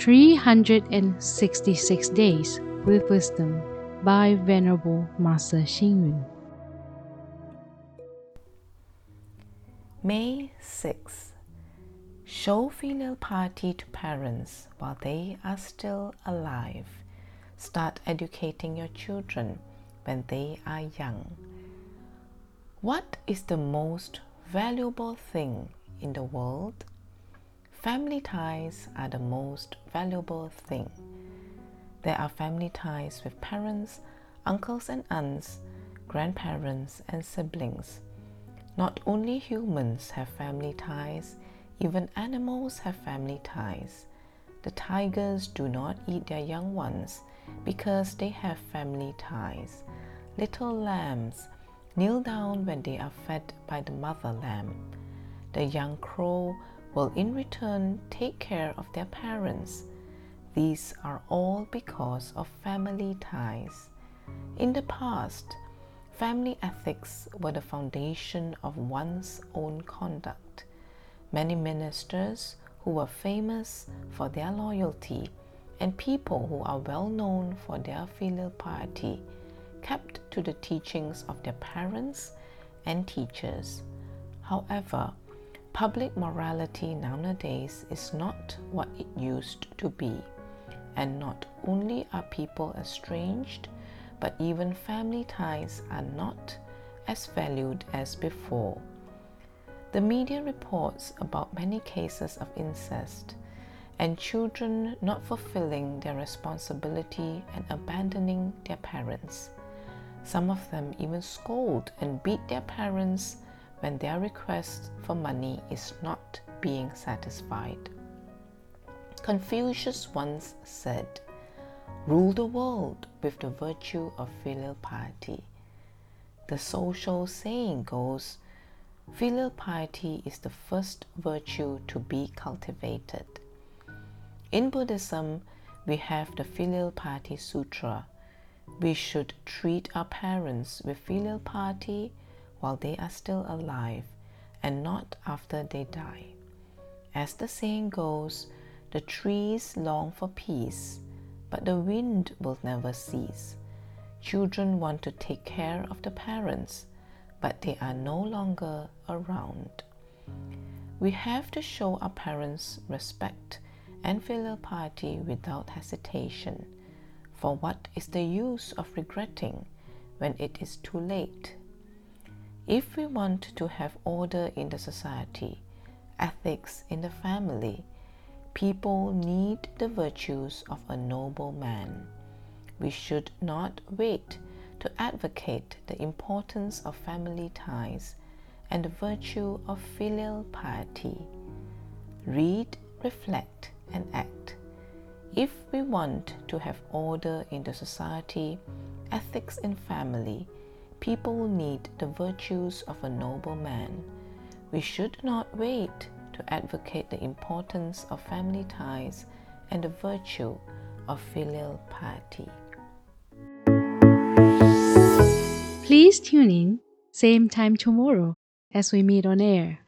366 Days with Wisdom by Venerable Master Xing Yun. May 6. Show filial piety to parents while they are still alive. Start educating your children when they are young. What is the most valuable thing in the world? Family ties are the most valuable thing. There are family ties with parents, uncles and aunts, grandparents and siblings. Not only humans have family ties, even animals have family ties. The tigers do not eat their young ones because they have family ties. Little lambs kneel down when they are fed by the mother lamb. The young crow will in return take care of their parents. These are all because of family ties. In the past, family ethics were the foundation of one's own conduct. Many ministers who were famous for their loyalty and people who are well known for their filial piety kept to the teachings of their parents and teachers. However, Public morality nowadays is not what it used to be, and not only are people estranged, but even family ties are not as valued as before. The media reports about many cases of incest and children not fulfilling their responsibility and abandoning their parents. Some of them even scold and beat their parents when their request for money is not being satisfied. Confucius once said, Rule the world with the virtue of filial piety. The social saying goes, Filial piety is the first virtue to be cultivated. In Buddhism, we have the Filial Piety Sutra. We should treat our parents with filial piety while they are still alive and not after they die. As the saying goes, the trees long for peace, but the wind will never cease. Children want to take care of the parents, but they are no longer around. We have to show our parents respect and filial piety without hesitation. For what is the use of regretting when it is too late? If we want to have order in the society, ethics in the family, people need the virtues of a noble man. We should not wait to advocate the importance of family ties and the virtue of filial piety. Read, reflect, and act. If we want to have order in the society, ethics in family, people need the virtues of a noble man. We should not wait to advocate the importance of family ties and the virtue of filial piety. Please tune in, same time tomorrow as we meet on air.